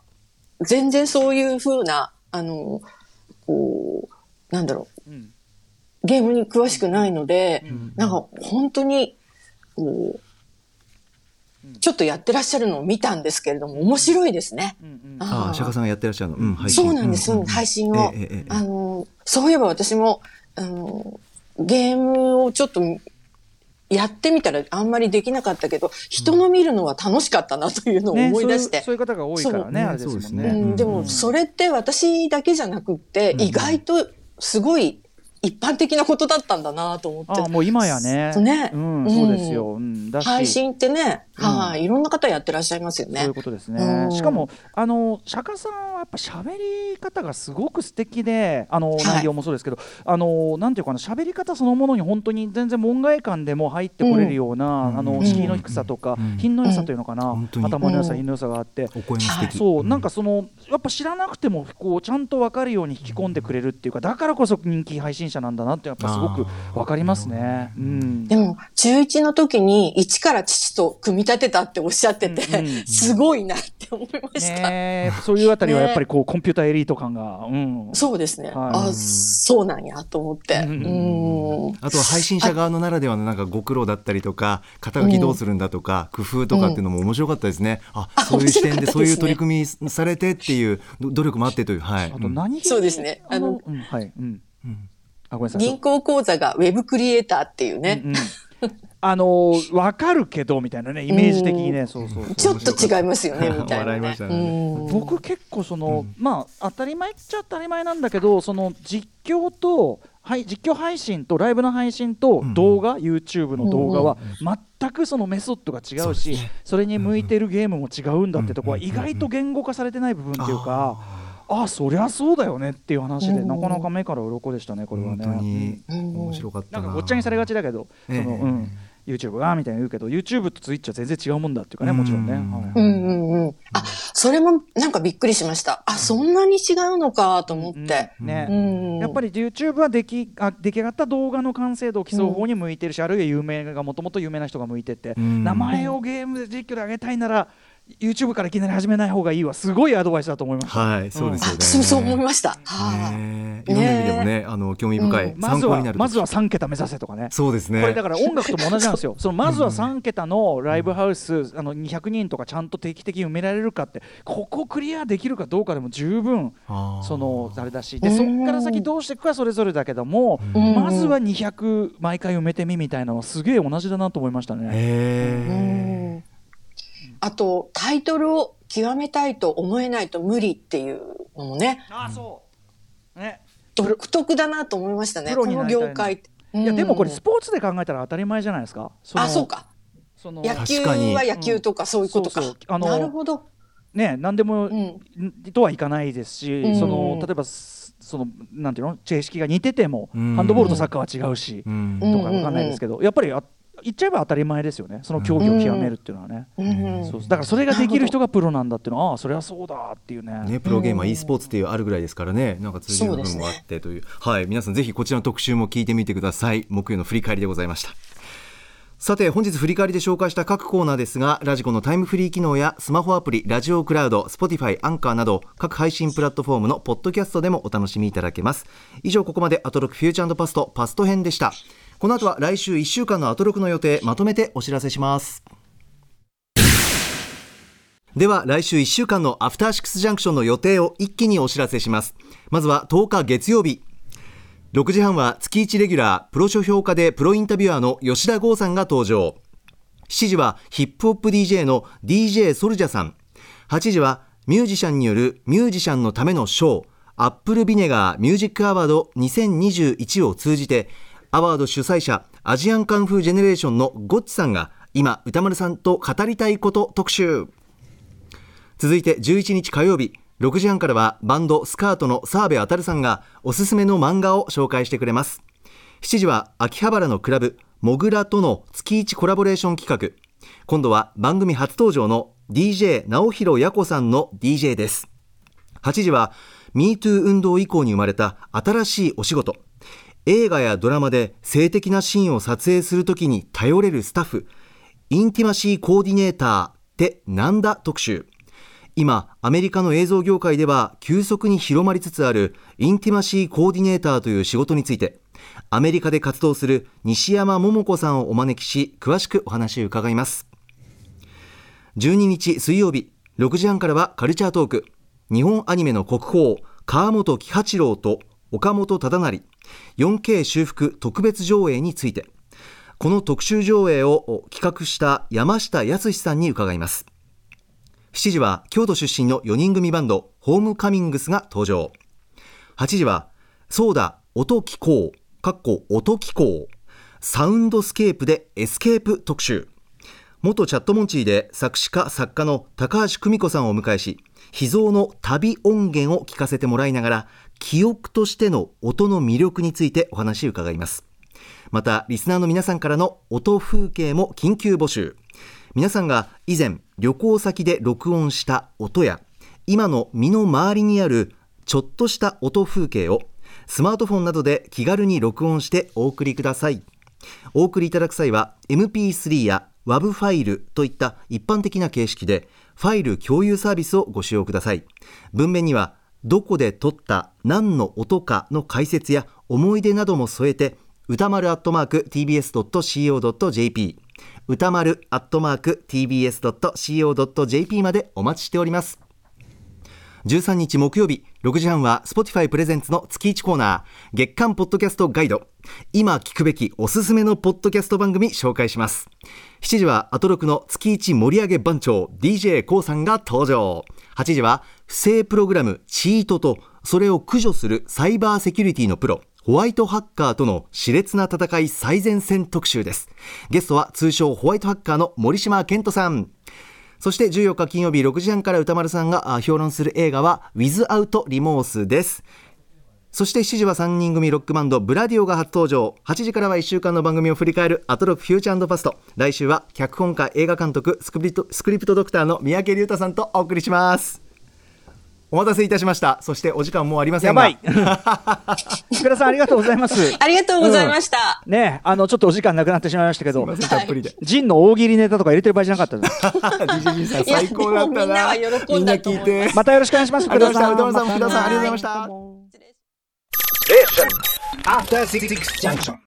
全然そういう風なあのこうなんだろう。うん。ゲームに詳しくないので、ん。なんか本当にこうちょっとやってらっしゃるのを見たんですけれども面白いですね。ああ釈迦さんがやってらっしゃるの。うん配信。そうなんです、配信を、あのそういえば私もあのゲームをちょっとやってみたらあんまりできなかったけど人の見るのは楽しかったなというのをね思い出して、そういうそういう方が多いからね、そう。あれですもんね。そうですね。うん、でもうん。それって私だけじゃなくって、意外とすごい一般的なことだったんだなと思って。ああもう今やね。ね。うん、そうですよ。うん、だし。配信ってね、うんはい、いろんな方やってらっしゃいますよね。そういう。ことですね。うん。しかもあの釈迦さんはやっぱ喋り方がすごく素敵で、あのはい。内容もそうですけど、あのなんていうかな喋り方そのものに本当に全然門外観でも入ってこれるような、うん。あのうん。敷居の低さとか、うん。品の良さというのかな、本当に。頭の良さ、うん。品の良さがあって。お声も素敵。そうなんかそのやっぱ知らなくてもこうちゃんと分かるように引き込んでくれるっていうかだからこそ人気配信者なんだなってやっぱすごく分かりますね。うん。でも、中1の時に一から父と組み立てたっておっしゃってて、うんうんすごいなって思いました。ねえ。そういうあたりはやっぱりこうコンピューターエリート感が、うん、そうですね。はい。あ、そうなんやと思って。うんうんあとは配信者側のならではのなんかご苦労だったりとか肩書きどうするんだとか、工夫とかっていうのも面白かったですね、あそういう視点で面白かったですねそういう取り組みされてっていうど努力もあってというはい。あと何そうですね。あのはい、うん。うん。あ、ごめんなさい。銀行口座がウェブクリエイターっていうね、うんうん [laughs] あのー、わかるけどみたいなね、イメージ的にね、そうそうそう。ちょっと違いますよね、[laughs] みたいな、ね。ね。うん。僕結構その、まあ当たり前っちゃ当たり前なんだけどその実況と、はい、実況配信とライブの配信とん。動画、YouTube の動画は全くそのメソッドが違うし、それに向いてるゲームも違うんだってとこは意外と言語化されてない部分っていうか、ああそりゃそうだよねっていう話で、うん。なかなか目から鱗でしたねこれは本ね。当にうん。面白かったな。なんかごっちゃにされがちだけど、ええ。そのうん。YouTube がみたいな言うけど YouTube と Twitch は全然違うもんだっていうかねもちろんね。うんうんうんうん。あ、それもなんかびっくりしました。あ、そんなに違うのかと思って。うんね。うん。やっぱり YouTube は出来あ出来上がった動画の完成度を競う方に向いてるし、あるいは有名がもともと有名な人が向いてて、ん。名前をゲームで実況で上げたいなら YouTube からいきなり始めない方がいいわすごいアドバイスだと思いました。はいそうですよね、あ、そうそう思いました。はい。ねえ。い。ろんな意味でもねあの興味深い、うん。まずは参考になるまずは3桁目指せとかね。そうですね。これだから音楽とも同じなんですよ。[laughs] そのまずは3桁のライブハウス、あの200人とかちゃんと定期的に埋められるかって、ここクリアできるかどうかでも十分そのあれだし、でうんそこから先どうしていくかそれぞれだけども、うん。まずは200毎回埋めてみみたいなのすげえ同じだなと思いましたね。へえあと、タイトルを極めたいと思えないと無理っていうのもね、あそう。ね。独特だなと思いましたね。プロこの業界。いやでもこれうんスポーツで考えたら当たり前じゃないですか。のあ、そう。か。その野球は野球とかそういうことか。あのなるほど。ね何でも、うんとはいかないですし、うんその例えばすそのなんていうの？形式が似てても、うんハンドボールとサッカーは違うし、とかわかんないですけど、やっぱりあ言っちゃえば当たり前ですよね。その競技を極めるっていうのはね。うんそうだからそれができる人がプロなんだっていうのはああそれはそうだっていうね。ね、プロゲーマー e スポーツっていうあるぐらいですからね、なんか通じる部分もあってという、はい、皆さんぜひこちらの特集も聞いてみてください。木曜の振り返りでございました。さて本日振り返りで紹介した各コーナーですがラジコのタイムフリー機能やスマホアプリラジオクラウド Spotify アンカーなど各配信プラットフォームのポッドキャストでもお楽しみいただけます以上ここまでアトロクフューチャーパストパスト編でしたこの後は来週1週間のアトロクの予定まとめてお知らせします。では来週1週間のアフターシックスジャンクションの予定を一気にお知らせします。まずは10日月曜日。6時半は月1レギュラープロ書評家でプロインタビュアーの吉田剛さんが登場。7時はヒップホップ DJ の DJ ソルジャさん。8時はミュージシャンによるミュージシャンのためのショーアップルビネガーミュージックアワード2021を通じてアワード主催者アジアンカンフージェネレーションのゴッチさんが今歌丸さんと語りたいこと特集。続いて11日火曜日6時半からはバンドスカートの澤部あさんがおすすめの漫画を紹介してくれます。7時は秋葉原のクラブモグラとの月1コラボレーション企画。今度は番組初登場の DJ 直弘也子さんの DJ です。8時は MeToo 運動以降に生まれた新しいお仕事。映画やドラマで性的なシーンを撮影するときに頼れるスタッフインティマシーコーディネーターってなんだ特集。今アメリカの映像業界では急速に広まりつつあるインティマシーコーディネーターという仕事についてアメリカで活動する西山桃子さんをお招きし詳しくお話を伺います。12日水曜日6時半からはカルチャートーク。日本アニメの国宝川本喜八郎と岡本忠成 4K 修復特別上映についてこの特集上映を企画した山下康さんに伺います。7時は京都出身の4人組バンドホームカミングスが登場。8時はそうだ音機構かっこ音機構サウンドスケープでエスケープ特集。元チャットモンチーで作詞家作家の高橋久美子さんをお迎えし秘蔵の旅音源を聞かせてもらいながら記憶としての音の魅力についてお話を伺います。またリスナーの皆さんからの音風景も緊急募集。皆さんが以前旅行先で録音した音や今の身の回りにあるちょっとした音風景をスマートフォンなどで気軽に録音してお送りください。お送りいただく際は MP3 や WAV ファイルといった一般的な形式でファイル共有サービスをご使用ください。文面にはどこで撮った何の音かの解説や思い出なども添えて歌丸アットマーク tbs.co.jp 歌丸アットマーク tbs.co.jp までお待ちしております。13日木曜日6時半は Spotify プレゼンツの月1コーナー月間ポッドキャストガイド。今聞くべきおすすめのポッドキャスト番組紹介します。7時はアトロクの月1盛り上げ番長 d j k o さんが登場。8時は不正プログラムチートとそれを駆除するサイバーセキュリティのプロホワイトハッカーとの熾烈な戦い最前線特集です。ゲストは通称ホワイトハッカーの森島健人さん。そして14日金曜日6時半から歌丸さんが評論する映画は Without リモースです。そして7時は3人組ロックバンドブラディオが初登場。8時からは1週間の番組を振り返るアトロックフューチャーパスト。来週は脚本家映画監督スクリプトスクリプトドクターの三宅隆太さんとお送りします。お待たせいたしました。そしてお時間もうありませんが。やばい。[laughs] 福田さんありがとうございます。ありがとうございました。ねあのちょっとお時間なくなってしまいましたけど。すいません。たっぷりで、ジンの大喜利ネタとか入れてる場合じゃなかったです DJ さん最高だったいやでもみんななは喜んだと思います。みんな聞いて。またよろしくお願いしますありが福田さん。とうございました福田さんありがとうございました。どうも After Six Junction.